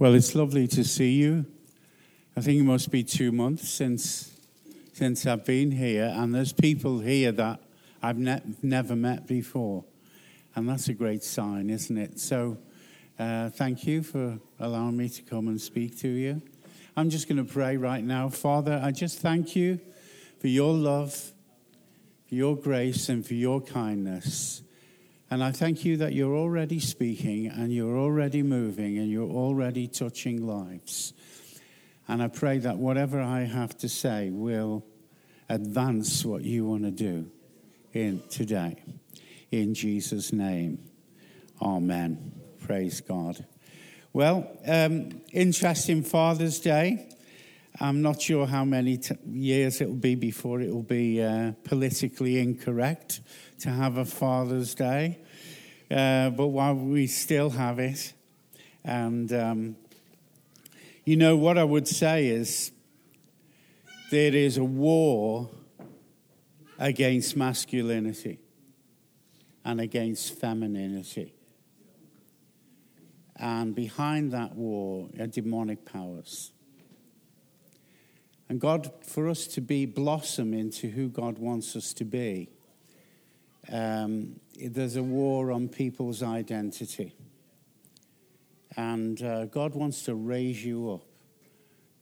Well, it's lovely to see you. I think it must be two months since since I've been here, and there's people here that I've ne- never met before, and that's a great sign, isn't it? So, uh, thank you for allowing me to come and speak to you. I'm just going to pray right now, Father. I just thank you for your love, for your grace, and for your kindness. And I thank you that you're already speaking and you're already moving and you're already touching lives. And I pray that whatever I have to say will advance what you want to do in today. In Jesus' name. Amen. Praise God. Well, um, interesting Father's Day. I'm not sure how many t- years it will be before it will be uh, politically incorrect to have a Father's Day. Uh, but while we still have it, and um, you know what I would say is there is a war against masculinity and against femininity. And behind that war are demonic powers. And God, for us to be blossom into who God wants us to be, um, there's a war on people's identity. And uh, God wants to raise you up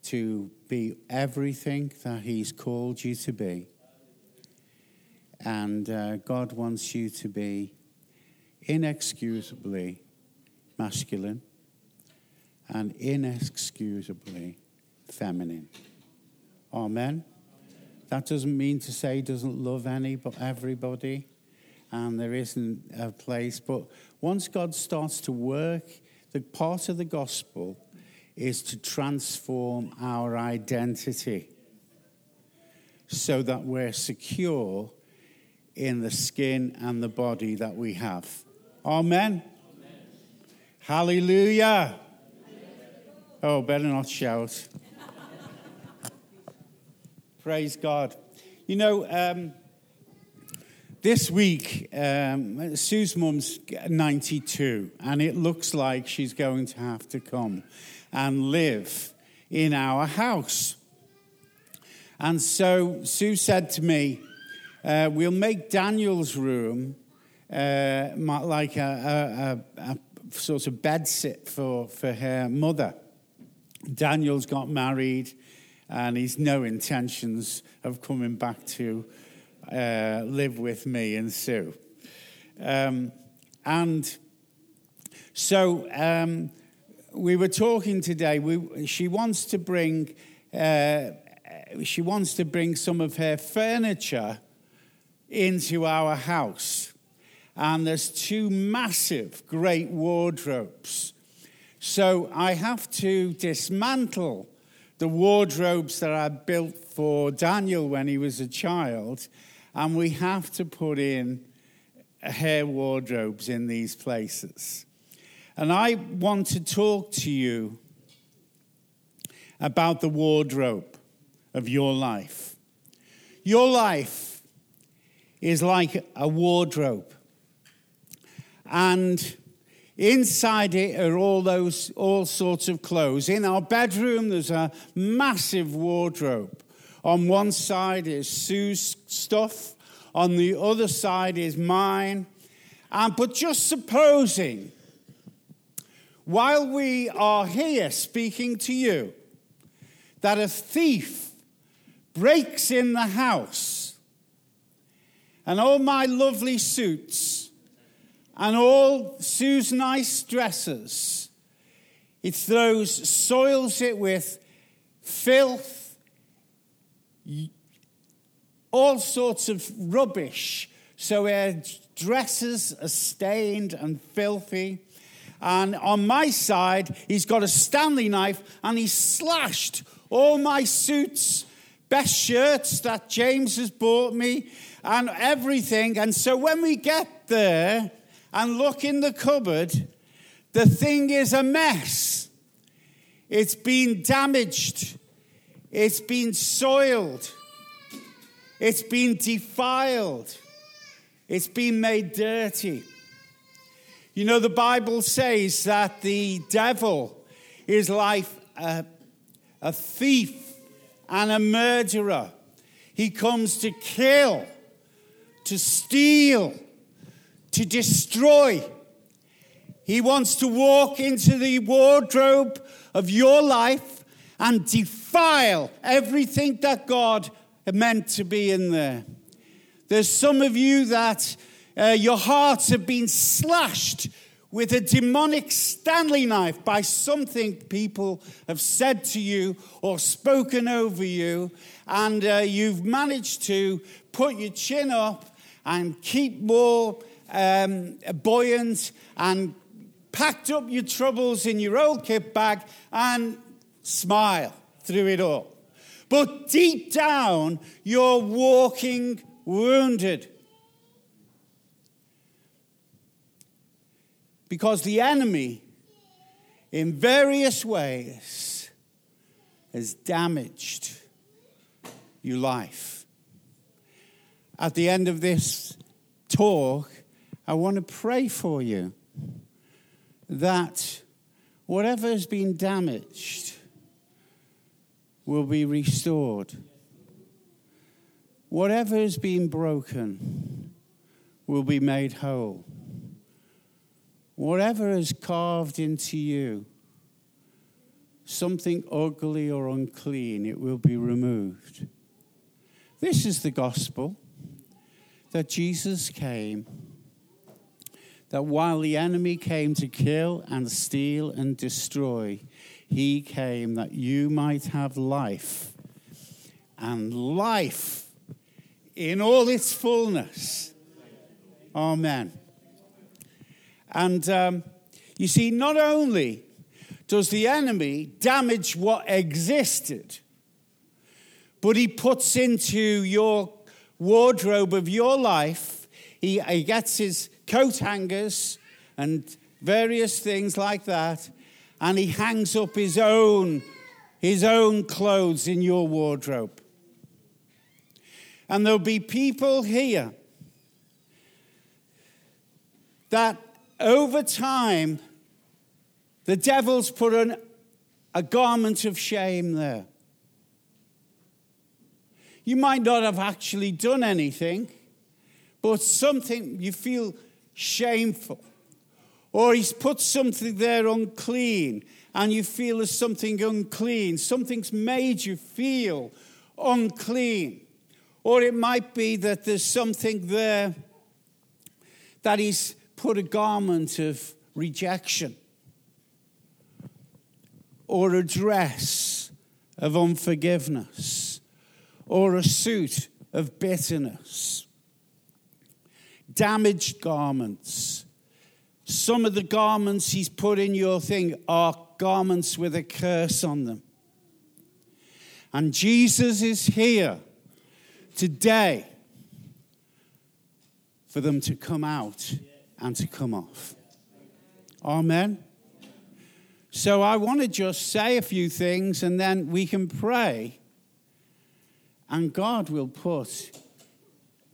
to be everything that He's called you to be. And uh, God wants you to be inexcusably masculine and inexcusably feminine. Amen. That doesn't mean to say he doesn't love any but everybody and there isn't a place. But once God starts to work, the part of the gospel is to transform our identity so that we're secure in the skin and the body that we have. Amen. Amen. Hallelujah. Oh, better not shout. Praise God. You know, um, this week, um, Sue's mum's 92, and it looks like she's going to have to come and live in our house. And so Sue said to me, uh, We'll make Daniel's room uh, like a, a, a, a sort of bed sit for, for her mother. Daniel's got married, and he's no intentions of coming back to uh, live with me and Sue. Um, and so um, we were talking today. We, she wants to bring uh, she wants to bring some of her furniture into our house, and there's two massive, great wardrobes. So I have to dismantle the wardrobes that I built for Daniel when he was a child and we have to put in hair wardrobes in these places. And I want to talk to you about the wardrobe of your life. Your life is like a wardrobe. And inside it are all those all sorts of clothes. In our bedroom there's a massive wardrobe on one side is Sue's stuff, on the other side is mine. And, but just supposing, while we are here speaking to you, that a thief breaks in the house and all my lovely suits and all Sue's nice dresses, it throws, soils it with filth all sorts of rubbish. So her dresses are stained and filthy. And on my side, he's got a Stanley knife and he's slashed all my suits, best shirts that James has bought me, and everything. And so when we get there and look in the cupboard, the thing is a mess. It's been damaged, it's been soiled. It's been defiled. It's been made dirty. You know, the Bible says that the devil is life a, a thief and a murderer. He comes to kill, to steal, to destroy. He wants to walk into the wardrobe of your life and defile everything that God meant to be in there. There's some of you that uh, your hearts have been slashed with a demonic Stanley knife by something people have said to you or spoken over you, and uh, you've managed to put your chin up and keep more um, buoyant and packed up your troubles in your old kit bag and smile through it all. But deep down, you're walking wounded. Because the enemy, in various ways, has damaged your life. At the end of this talk, I want to pray for you that whatever has been damaged will be restored. Whatever has been broken will be made whole. Whatever is carved into you, something ugly or unclean, it will be removed. This is the gospel that Jesus came, that while the enemy came to kill and steal and destroy, he came that you might have life and life in all its fullness. Amen. And um, you see, not only does the enemy damage what existed, but he puts into your wardrobe of your life, he, he gets his coat hangers and various things like that, and he hangs up his own, his own clothes in your wardrobe. And there'll be people here that over time, the devil's put an, a garment of shame there. You might not have actually done anything, but something you feel shameful. Or he's put something there unclean, and you feel there's something unclean. Something's made you feel unclean. Or it might be that there's something there that he's put a garment of rejection or a dress of unforgiveness or a suit of bitterness. Damaged garments. Some of the garments he's put in your thing are garments with a curse on them. And Jesus is here today for them to come out and to come off. Amen. So I want to just say a few things and then we can pray, and God will put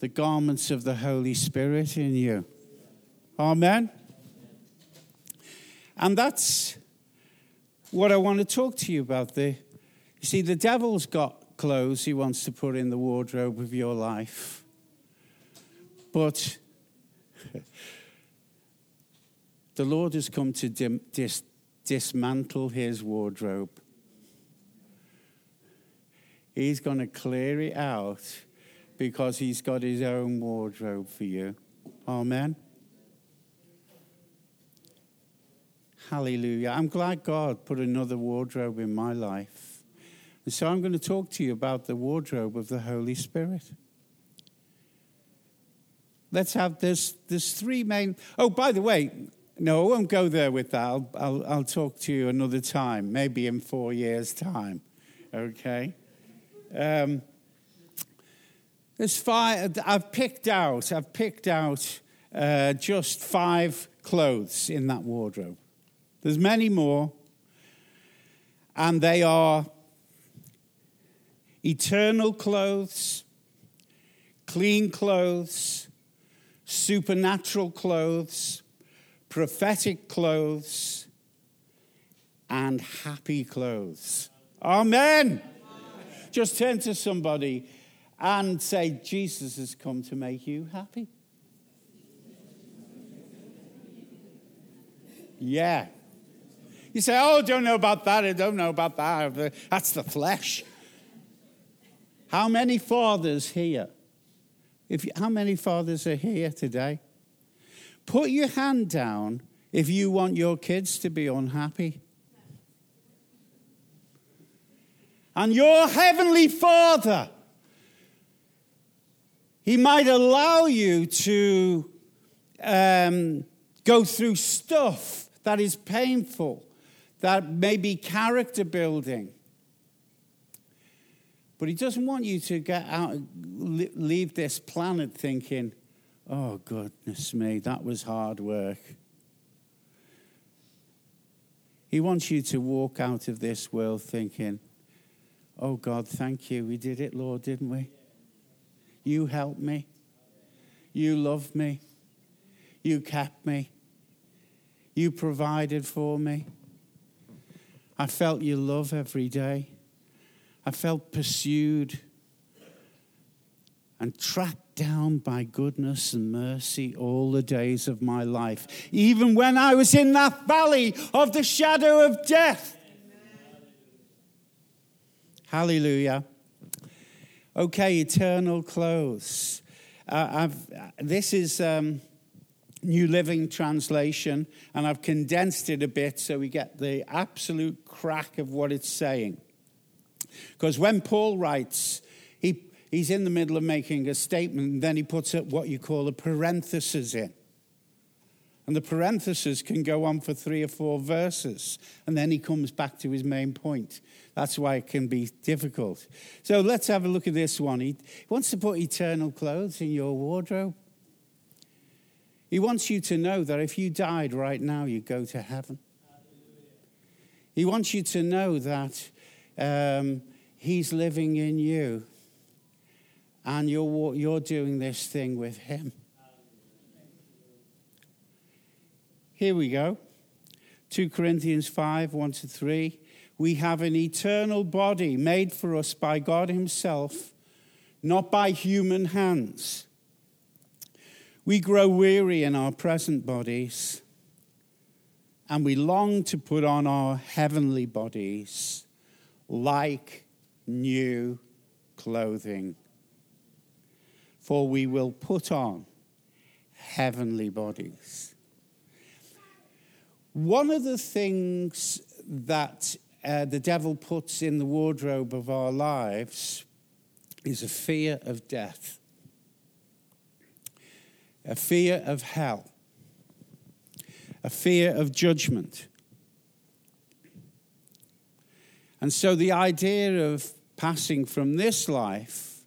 the garments of the Holy Spirit in you. Amen. And that's what I want to talk to you about. The, you see, the devil's got clothes he wants to put in the wardrobe of your life. But the Lord has come to dim, dis, dismantle his wardrobe. He's going to clear it out because he's got his own wardrobe for you. Amen. Hallelujah. I'm glad God put another wardrobe in my life. And so I'm going to talk to you about the wardrobe of the Holy Spirit. Let's have this. There's three main. Oh, by the way, no, I won't go there with that. I'll, I'll, I'll talk to you another time, maybe in four years' time. Okay? Um, there's five, I've picked out, I've picked out uh, just five clothes in that wardrobe. There's many more, and they are eternal clothes, clean clothes, supernatural clothes, prophetic clothes, and happy clothes. Amen. Just turn to somebody and say, Jesus has come to make you happy. Yeah. You say, oh, don't know about that. I don't know about that. That's the flesh. How many fathers here? If you, how many fathers are here today? Put your hand down if you want your kids to be unhappy. And your heavenly Father, He might allow you to um, go through stuff that is painful, that may be character building. But He doesn't want you to get out, leave this planet thinking, oh, goodness me, that was hard work. He wants you to walk out of this world thinking, Oh God, thank you. We did it, Lord, didn't we? You helped me. You loved me. You kept me. You provided for me. I felt your love every day. I felt pursued and tracked down by goodness and mercy all the days of my life, even when I was in that valley of the shadow of death. Hallelujah. Okay, eternal clothes. Uh, this is um, New Living Translation, and I've condensed it a bit so we get the absolute crack of what it's saying. Because when Paul writes, he, he's in the middle of making a statement, and then he puts it what you call a parenthesis in. And the parenthesis can go on for three or four verses. And then he comes back to his main point. That's why it can be difficult. So let's have a look at this one. He wants to put eternal clothes in your wardrobe. He wants you to know that if you died right now, you go to heaven. He wants you to know that um, He's living in you and you're, you're doing this thing with Him. Here we go 2 Corinthians 5 1 to 3. We have an eternal body made for us by God Himself, not by human hands. We grow weary in our present bodies, and we long to put on our heavenly bodies like new clothing. For we will put on heavenly bodies. One of the things that uh, the devil puts in the wardrobe of our lives is a fear of death, a fear of hell, a fear of judgment. And so the idea of passing from this life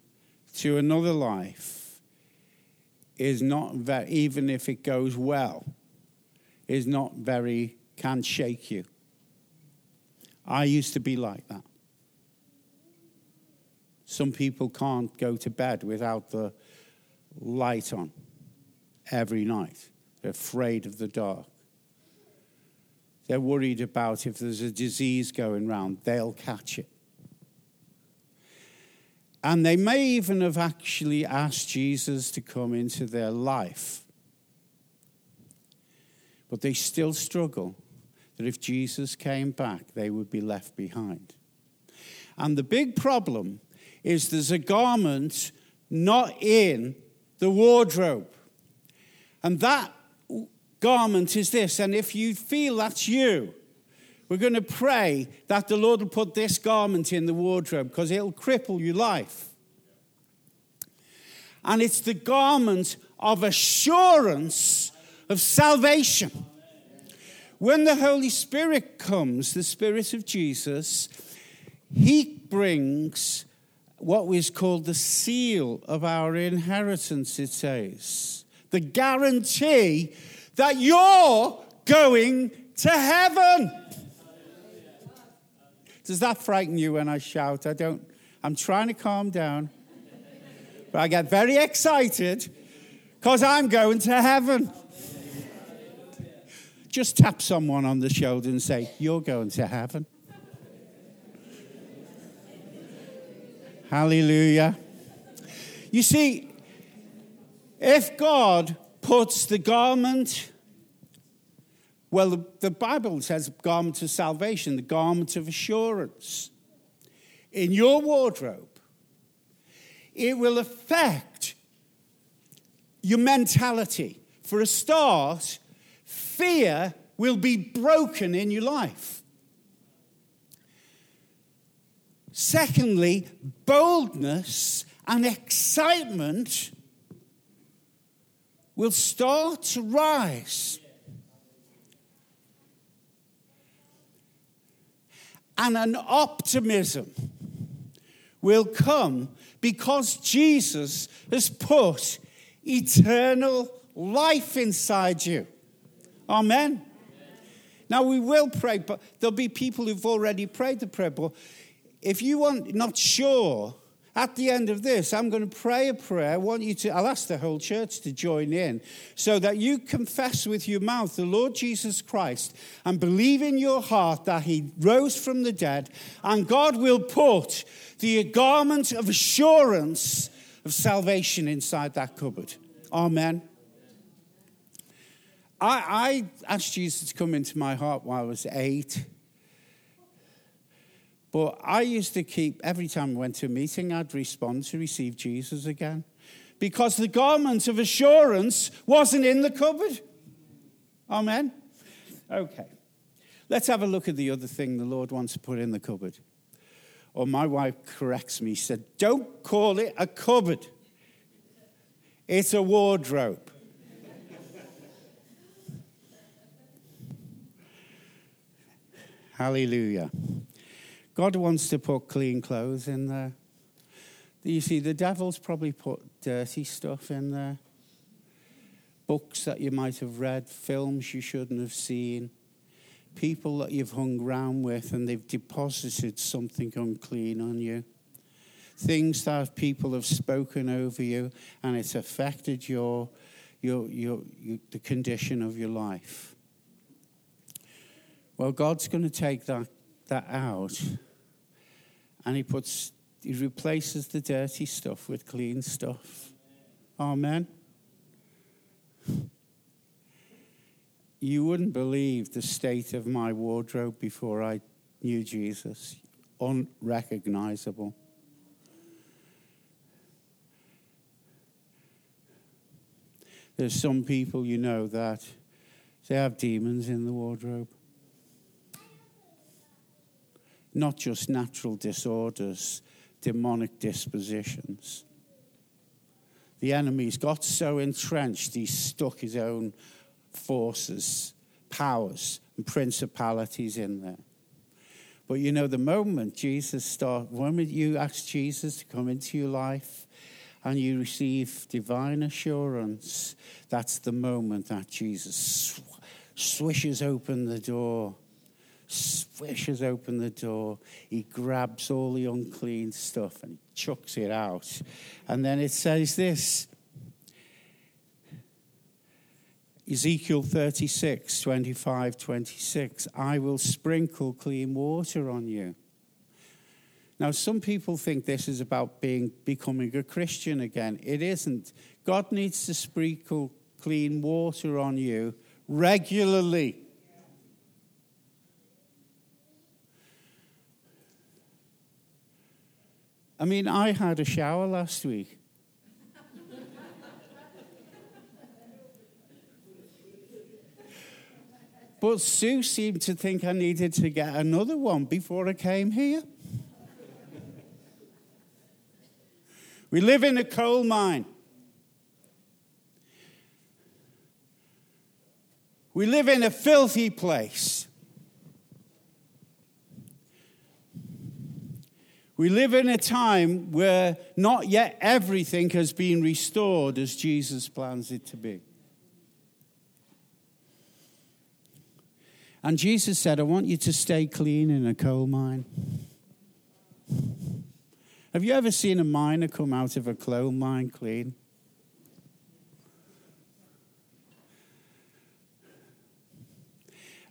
to another life is not very, even if it goes well is not very, can shake you. I used to be like that. Some people can't go to bed without the light on every night. They're afraid of the dark. They're worried about if there's a disease going around, they'll catch it. And they may even have actually asked Jesus to come into their life but they still struggle that if Jesus came back, they would be left behind. And the big problem is there's a garment not in the wardrobe. And that garment is this. And if you feel that's you, we're going to pray that the Lord will put this garment in the wardrobe because it'll cripple your life. And it's the garment of assurance of salvation. When the Holy Spirit comes, the Spirit of Jesus, he brings what was called the seal of our inheritance, it says. The guarantee that you're going to heaven. Does that frighten you when I shout? I don't, I'm trying to calm down. But I get very excited because I'm going to heaven. just tap someone on the shoulder and say, You're going to heaven. Hallelujah. You see, if God puts the garment, well, the, the Bible says garment of salvation, the garment of assurance, in your wardrobe, it will affect your mentality. For a start, fear will be broken in your life. Secondly, boldness and excitement will start to rise. And an optimism will come because Jesus has put eternal life inside you. Amen. Now we will pray, but there'll be people who've already prayed the prayer. But if you want not sure, at the end of this, I'm going to pray a prayer. I want you to, I'll ask the whole church to join in so that you confess with your mouth the Lord Jesus Christ and believe in your heart that he rose from the dead, and God will put the garment of assurance of salvation inside that cupboard. Amen. I, I asked Jesus to come into my heart while I was eight. But I used to keep, every time I went to a meeting, I'd respond to receive Jesus again. Because the garment of assurance wasn't in the cupboard. Amen. Okay. Let's have a look at the other thing the Lord wants to put in the cupboard. Or my wife corrects me, said, Don't call it a cupboard, it's a wardrobe. Hallelujah. God wants to put clean clothes in there. You see, the devil's probably put dirty stuff in there. Books that you might have read, films you shouldn't have seen, people that you've hung around with and they've deposited something unclean on you. Things that people have spoken over you and it's affected your, your, your, your the condition of your life. Well, God's going to take that, that out and he puts he replaces the dirty stuff with clean stuff. Amen. You wouldn't believe the state of my wardrobe before I knew Jesus. Unrecognizable. There's some people you know that they have demons in the wardrobe not just natural disorders, demonic dispositions. The enemy's got so entrenched, he's stuck his own forces, powers, and principalities in there. But you know, the moment Jesus starts, when you ask Jesus to come into your life and you receive divine assurance, that's the moment that Jesus swishes open the door swishes open the door. He grabs all the unclean stuff and he chucks it out. And then it says this Ezekiel 36, 25, 26. I will sprinkle clean water on you. Now, some people think this is about being becoming a Christian again. It isn't. God needs to sprinkle clean water on you regularly. I mean, I had a shower last week. but Sue seemed to think I needed to get another one before I came here. we live in a coal mine. We live in a filthy place. We live in a time where not yet everything has been restored as Jesus plans it to be. And Jesus said, I want you to stay clean in a coal mine. Have you ever seen a miner come out of a coal mine clean?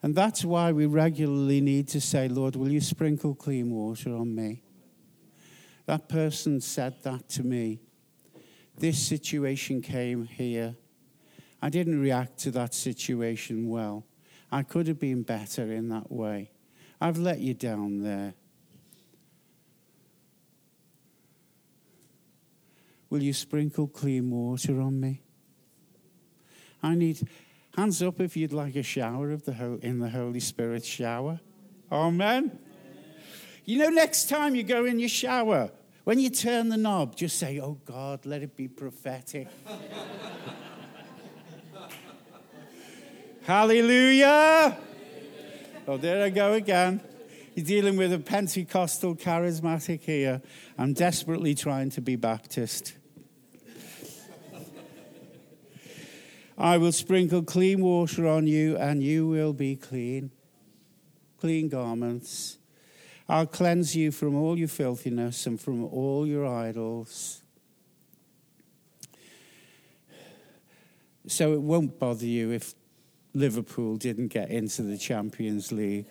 And that's why we regularly need to say, Lord, will you sprinkle clean water on me? That person said that to me. This situation came here. I didn't react to that situation well. I could have been better in that way. I've let you down there. Will you sprinkle clean water on me? I need hands up if you'd like a shower of the in the Holy Spirit shower. Amen. You know, next time you go in your shower, when you turn the knob, just say, Oh God, let it be prophetic. Hallelujah. Oh, there I go again. You're dealing with a Pentecostal charismatic here. I'm desperately trying to be Baptist. I will sprinkle clean water on you, and you will be clean. Clean garments. I'll cleanse you from all your filthiness and from all your idols. So it won't bother you if Liverpool didn't get into the Champions League.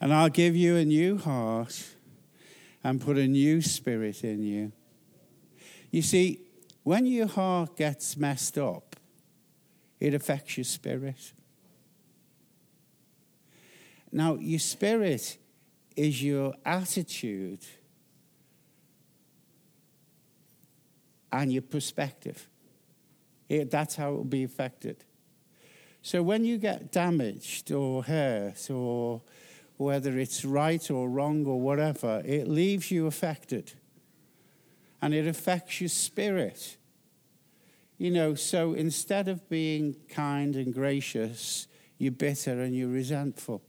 and I'll give you a new heart and put a new spirit in you. You see, when your heart gets messed up, it affects your spirit. Now, your spirit is your attitude and your perspective. It, that's how it will be affected. So when you get damaged or hurt, or whether it's right or wrong or whatever, it leaves you affected. And it affects your spirit. You know, so instead of being kind and gracious, you're bitter and you're resentful.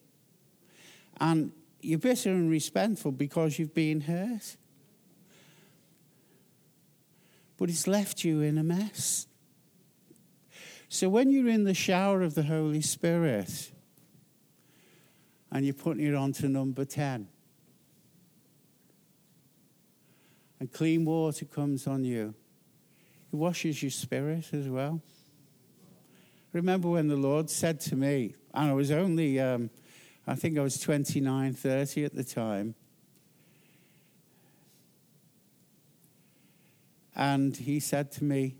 And you're bitter and resentful because you've been hurt but it's left you in a mess. So when you're in the shower of the Holy Spirit and you're putting it on to number 10, and clean water comes on you, it washes your spirit as well. Remember when the Lord said to me, and I was only, um, I think I was 29, 30 at the time, And he said to me,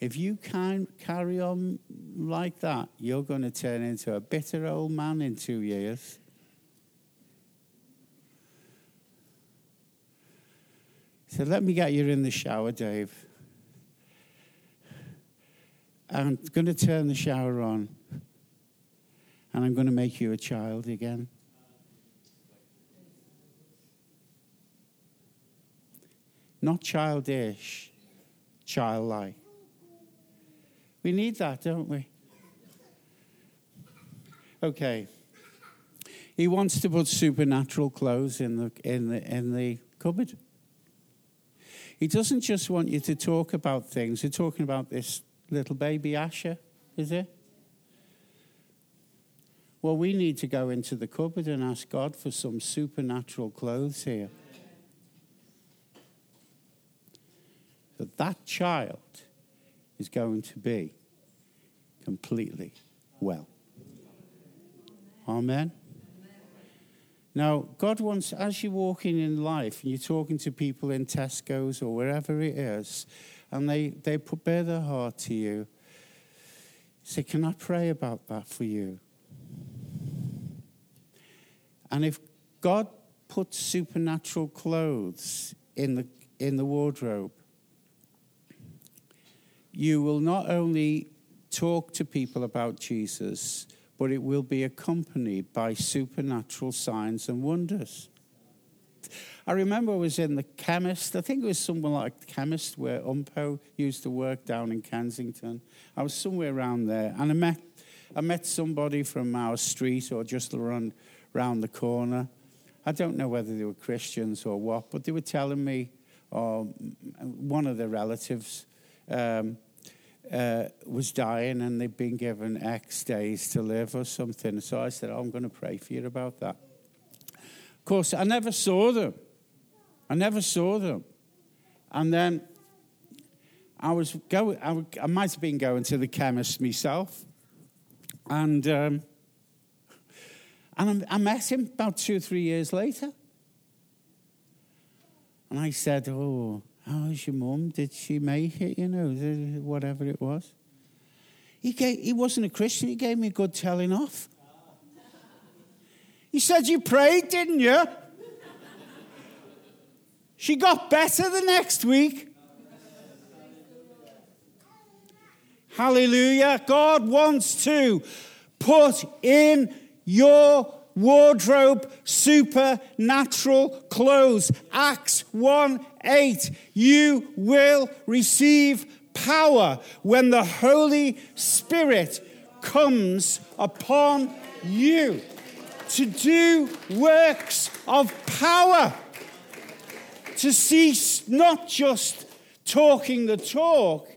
if you can carry on like that, you're going to turn into a bitter old man in two years. So Let me get you in the shower, Dave. I'm going to turn the shower on, and I'm going to make you a child again. Not childish, childlike. We need that, don't we? Okay. He wants to put supernatural clothes in the, in the, in the cupboard. He doesn't just want you to talk about things. He's talking about this little baby Asher, is it? Well, we need to go into the cupboard and ask God for some supernatural clothes here. that that child is going to be completely well. Amen. Now, God wants, as you're walking in life and you're talking to people in Tesco's or wherever it is, and they, they put bare their heart to you, say, Can I pray about that for you? And if God puts supernatural clothes in the, in the wardrobe, you will not only talk to people about Jesus, but it will be accompanied by supernatural signs and wonders. I remember I was in the chemist, I think it was somewhere like the chemist where Umpo used to work down in Kensington. I was somewhere around there, and I met, I met somebody from our street or just around, around the corner. I don't know whether they were Christians or what, but they were telling me, or one of their relatives, um, uh, was dying and they'd been given X days to live or something. So I said, oh, I'm going to pray for you about that. Of course, I never saw them. I never saw them. And then I was going, I might have been going to the chemist myself. And, um, and I met him about two or three years later. And I said, Oh, how's your mum? Did she make it? You know, whatever it was. He, gave, he wasn't a Christian. He gave me a good telling off. He said, You prayed, didn't you? She got better the next week. Hallelujah. God wants to put in your wardrobe supernatural clothes. Acts 1 8. You will receive power when the Holy Spirit comes upon you to do works of power. To cease not just talking the talk,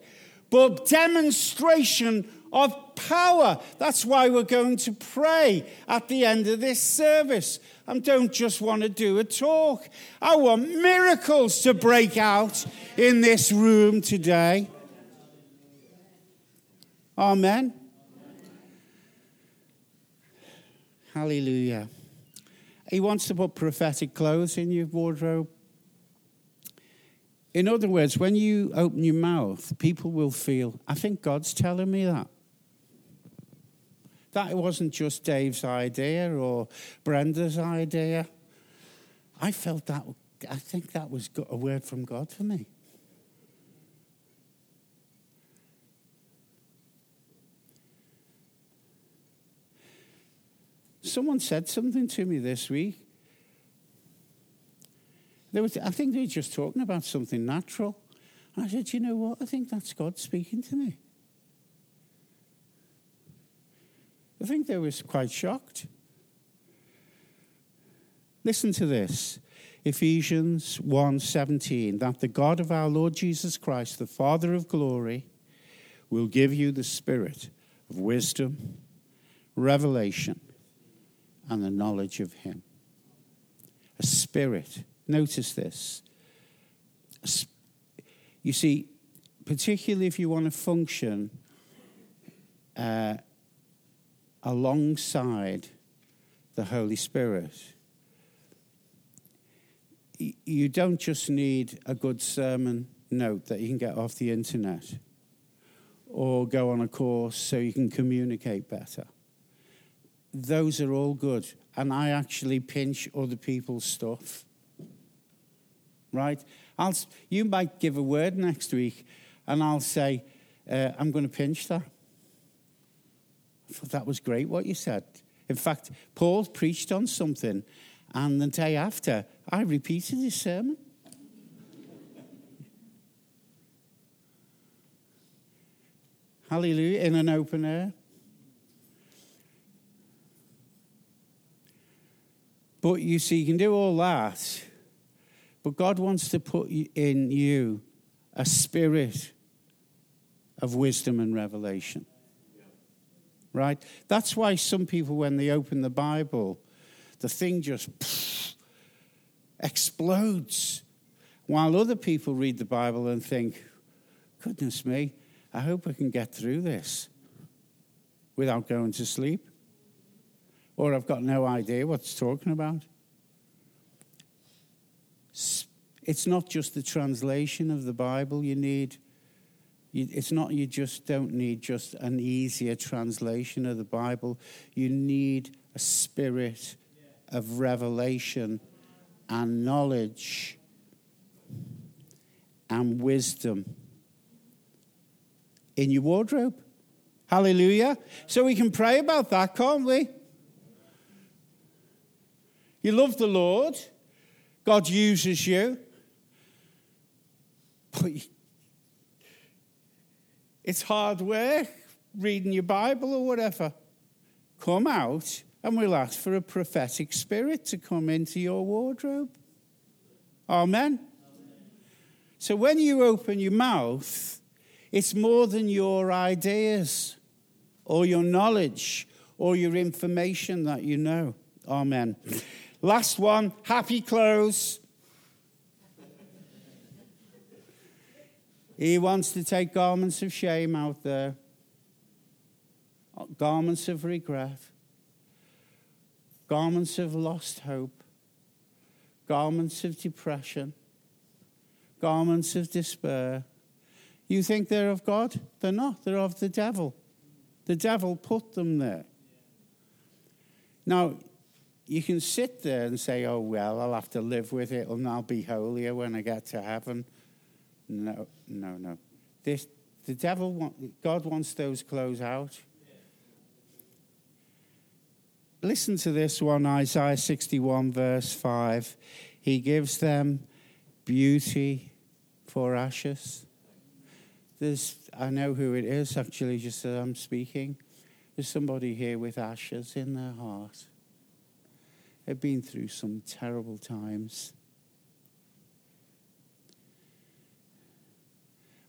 but demonstration of power. That's why we're going to pray at the end of this service. I don't just want to do a talk. I want miracles to break out in this room today. Amen. Hallelujah. He wants to put prophetic clothes in your wardrobe. In other words, when you open your mouth, people will feel, I think God's telling me that. That wasn't just Dave's idea or Brenda's idea. I felt that, I think that was a word from God for me. Someone said something to me this week. They was, I think they were just talking about something natural. I said, you know what? I think that's God speaking to me. I think they were quite shocked. Listen to this. Ephesians 1:17 that the God of our Lord Jesus Christ the Father of glory will give you the spirit of wisdom revelation and the knowledge of him a spirit notice this you see particularly if you want to function uh, alongside the Holy Spirit. You don't just need a good sermon note that you can get off the internet or go on a course so you can communicate better. Those are all good. And I actually pinch other people's stuff. Right? I'll, you might give a word next week and I'll say, uh, I'm going to pinch that. That was great what you said. In fact, Paul preached on something, and the day after, I repeated his sermon. Hallelujah, in an open air. But you see, you can do all that, but God wants to put in you a spirit of wisdom and revelation right? That's why some people, when they open the Bible, the thing just explodes. While other people read the Bible and think, goodness me, I hope I can get through this without going to sleep. Or I've got no idea what it's talking about. It's not just the translation of the Bible you need you, it's not you just don't need just an easier translation of the Bible. You need a spirit of revelation and knowledge and wisdom in your wardrobe. Hallelujah. So we can pray about that, can't we? You love the Lord, God uses you, but it's hard work reading your Bible or whatever. Come out and we'll ask for a prophetic spirit to come into your wardrobe. Amen. Amen. So when you open your mouth, it's more than your ideas or your knowledge or your information that you know. Amen. Last one happy clothes. He wants to take garments of shame out there, garments of regret, garments of lost hope, garments of depression, garments of despair. You think they're of God? They're not. They're of the devil. The devil put them there. Now, you can sit there and say, oh, well, I'll have to live with it and I'll be holier when I get to heaven. No, no, no. This, the devil, want, God wants those clothes out. Listen to this one, Isaiah 61, verse 5. He gives them beauty for ashes. There's, I know who it is, actually, just as I'm speaking. There's somebody here with ashes in their heart. They've been through some terrible times.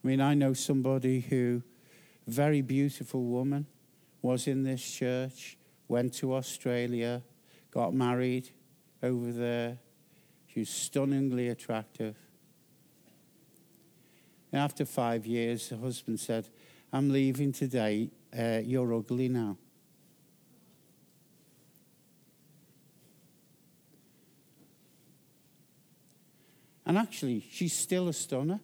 I mean, I know somebody who, very beautiful woman, was in this church, went to Australia, got married over there. She was stunningly attractive. And after five years, the husband said, I'm leaving today. Uh, you're ugly now. And actually, she's still a stunner.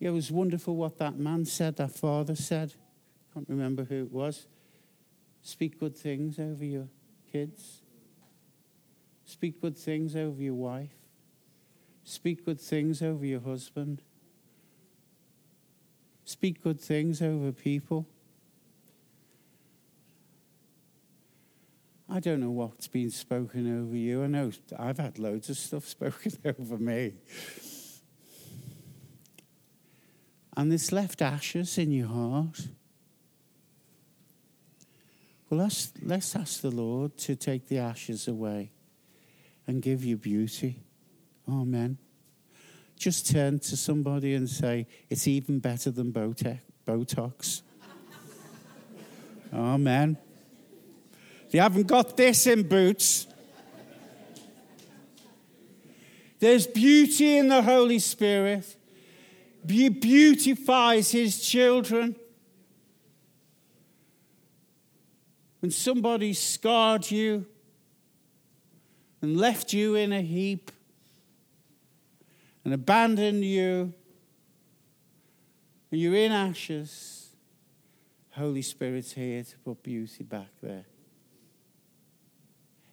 It was wonderful what that man said, that father said. Can't remember who it was. Speak good things over your kids. Speak good things over your wife. Speak good things over your husband. Speak good things over people. I don't know what's been spoken over you. I know I've had loads of stuff spoken over me. And it's left ashes in your heart. Well, let's, let's ask the Lord to take the ashes away and give you beauty. Amen. Just turn to somebody and say, It's even better than Botox. Amen. They haven't got this in boots. There's beauty in the Holy Spirit. He beautifies his children. When somebody scarred you and left you in a heap and abandoned you, and you're in ashes, Holy Spirit's here to put beauty back there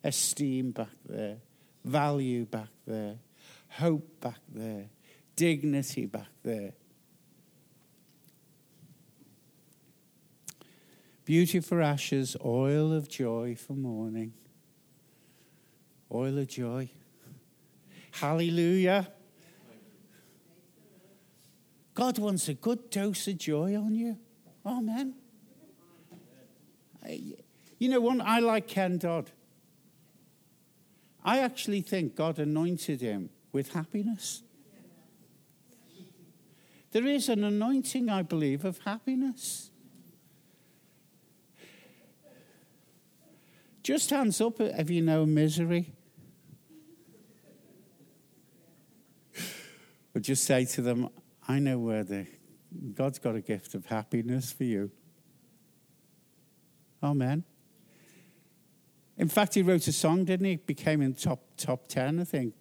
esteem back there, value back there, hope back there, dignity back there. Beauty for ashes, oil of joy for mourning. Oil of joy. Hallelujah. God wants a good dose of joy on you. Amen. You know, one I like Ken Dodd. I actually think God anointed him with happiness. There is an anointing, I believe, of happiness. Just hands up if you know misery. Or just say to them, I know where the God's got a gift of happiness for you. Amen. In fact, he wrote a song, didn't he? It became in top top ten, I think.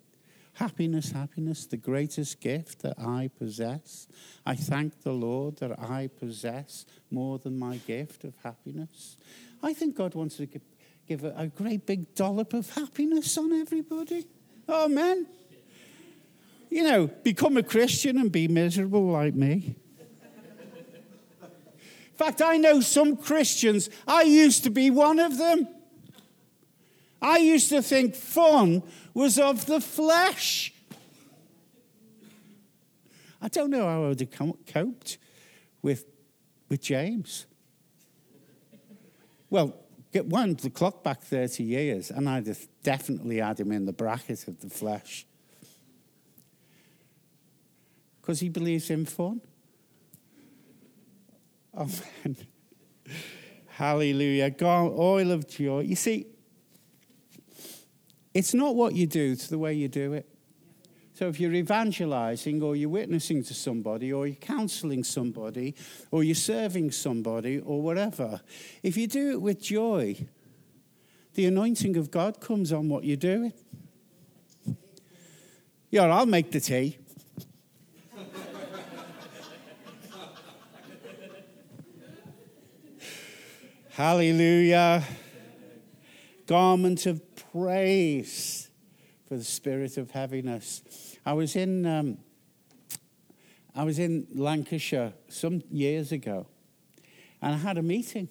Happiness, happiness, the greatest gift that I possess. I thank the Lord that I possess more than my gift of happiness. I think God wants to give, a, a great big dollop of happiness on everybody. Amen. You know, become a Christian and be miserable like me. In fact, I know some Christians, I used to be one of them. I used to think fun was of the flesh. I don't know how I would have coped with, with James. Well, get one the clock back 30 years, and I'd have definitely had him in the bracket of the flesh. Because he believes in fun. Oh, Amen. Hallelujah. God, oil of joy. You see, It's not what you do, it's the way you do it. So if you're evangelizing or you're witnessing to somebody or you're counseling somebody or you're serving somebody or whatever, if you do it with joy, the anointing of God comes on what you're doing. Yeah, I'll make the tea. Hallelujah. Garment of praise for the spirit of heaviness. I was in um, I was in Lancashire some years ago, and I had a meeting,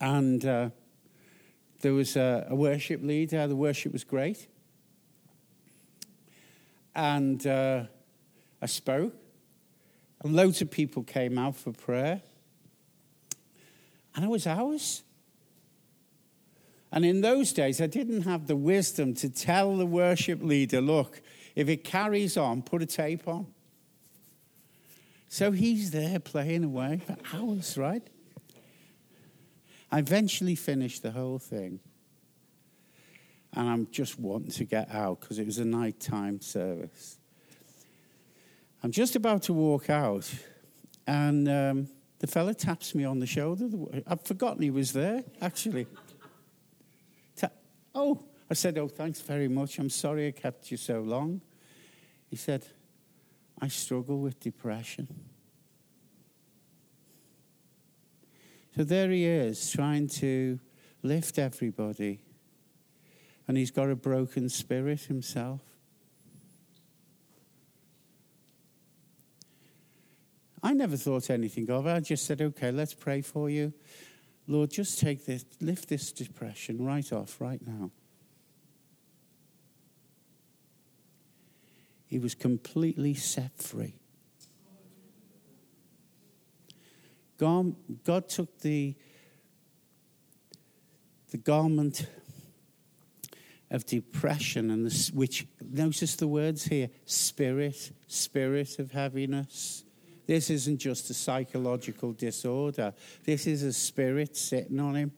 and uh, there was a, a, worship leader. The worship was great, and uh, I spoke, and loads of people came out for prayer, and it was hours. And in those days, I didn't have the wisdom to tell the worship leader, look, if it carries on, put a tape on. So he's there playing away for hours, right? I eventually finished the whole thing. And I'm just wanting to get out because it was a nighttime service. I'm just about to walk out, and um, the fella taps me on the shoulder. I've forgotten he was there, actually. Oh, I said, Oh, thanks very much. I'm sorry I kept you so long. He said, I struggle with depression. So there he is, trying to lift everybody. And he's got a broken spirit himself. I never thought anything of it. I just said, okay, let's pray for you. Lord, just take this, lift this depression right off right now. He was completely set free. God, God took the, the garment of depression and which notice the words here spirit spirit of heaviness this isn't just a psychological disorder, this is a spirit sitting on him.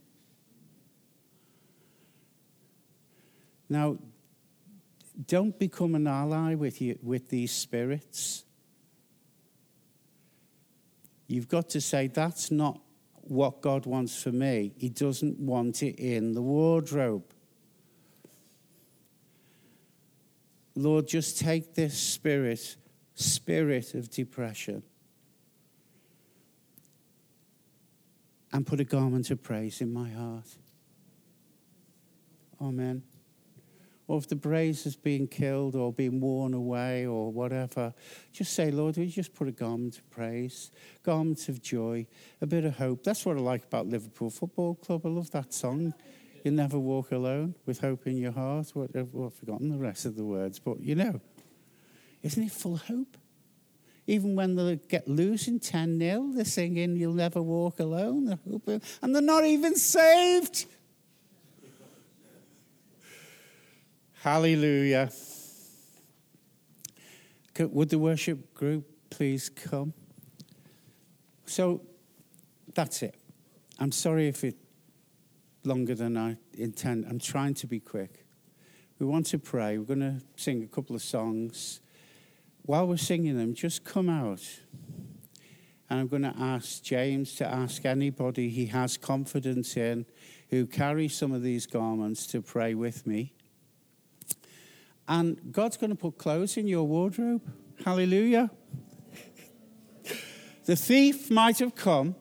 Now, don't become an ally with, you, with these spirits. You've got to say, that's not what God wants for me. He doesn't want it in the wardrobe. Lord, just take this spirit, spirit of depression, and put a garment of praise in my heart. Amen. Or if the praise has been killed or been worn away or whatever, just say, Lord, we just put a garment of praise, garment of joy, a bit of hope. That's what I like about Liverpool Football Club. I love that song. You'll never walk alone with hope in your heart. What, I've forgotten the rest of the words, but you know, isn't it full hope? Even when they get losing 10 0, they're singing, You'll never walk alone. And they're not even saved. Hallelujah. Would the worship group please come? So that's it. I'm sorry if it's longer than I intend. I'm trying to be quick. We want to pray. We're going to sing a couple of songs while we're singing them, just come out. And I'm going to ask James to ask anybody he has confidence in who carries some of these garments to pray with me. And God's going to put clothes in your wardrobe. Hallelujah. the thief might have come,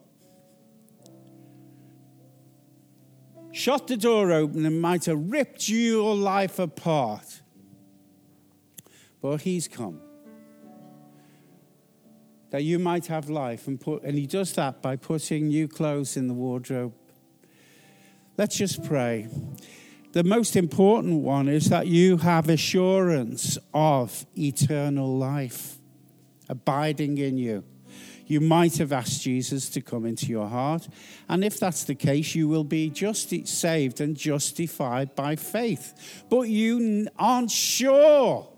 shot the door open, and might have ripped your life apart. But he's come that you might have life. And, put, and he does that by putting new clothes in the wardrobe. Let's just pray. The most important one is that you have assurance of eternal life abiding in you. You might have asked Jesus to come into your heart. And if that's the case, you will be just saved and justified by faith. But you aren't sure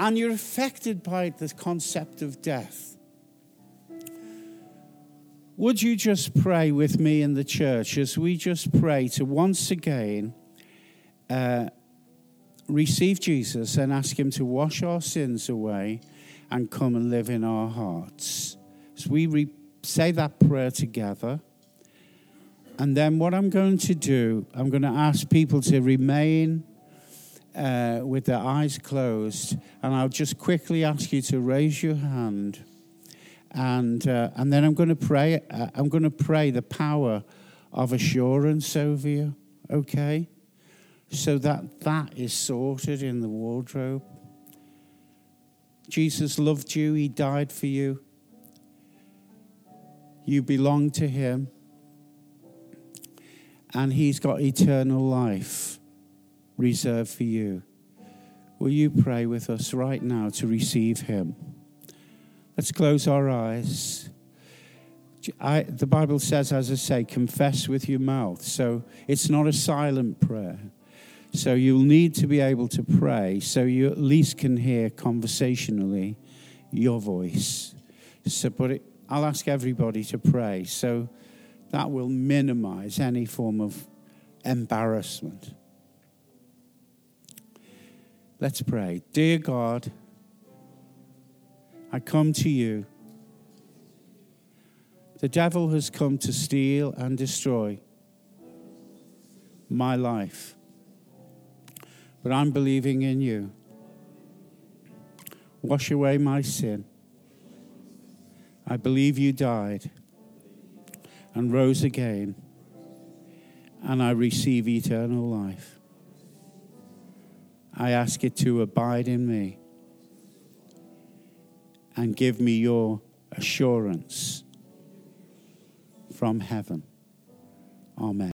and you're affected by the concept of death, would you just pray with me in the church as we just pray to once again uh, receive Jesus and ask Him to wash our sins away and come and live in our hearts. As we re- say that prayer together. And then what I'm going to do, I'm going to ask people to remain uh, with their eyes closed, and I'll just quickly ask you to raise your hand, and uh, and then I'm going to pray. Uh, I'm going to pray the power of assurance over you. Okay, so that that is sorted in the wardrobe. Jesus loved you. He died for you. You belong to Him, and He's got eternal life reserved for you. Will you pray with us right now to receive Him? Let's close our eyes. I, the Bible says, as I say, confess with your mouth. So it's not a silent prayer. So you'll need to be able to pray so you at least can hear conversationally your voice. So, but it, I'll ask everybody to pray. So that will minimize any form of embarrassment. Let's pray. Dear God, I come to you. The devil has come to steal and destroy my life. But I'm believing in you. Wash away my sin. I believe you died and rose again, and I receive eternal life. I ask you to abide in me and give me your assurance from heaven. Amen.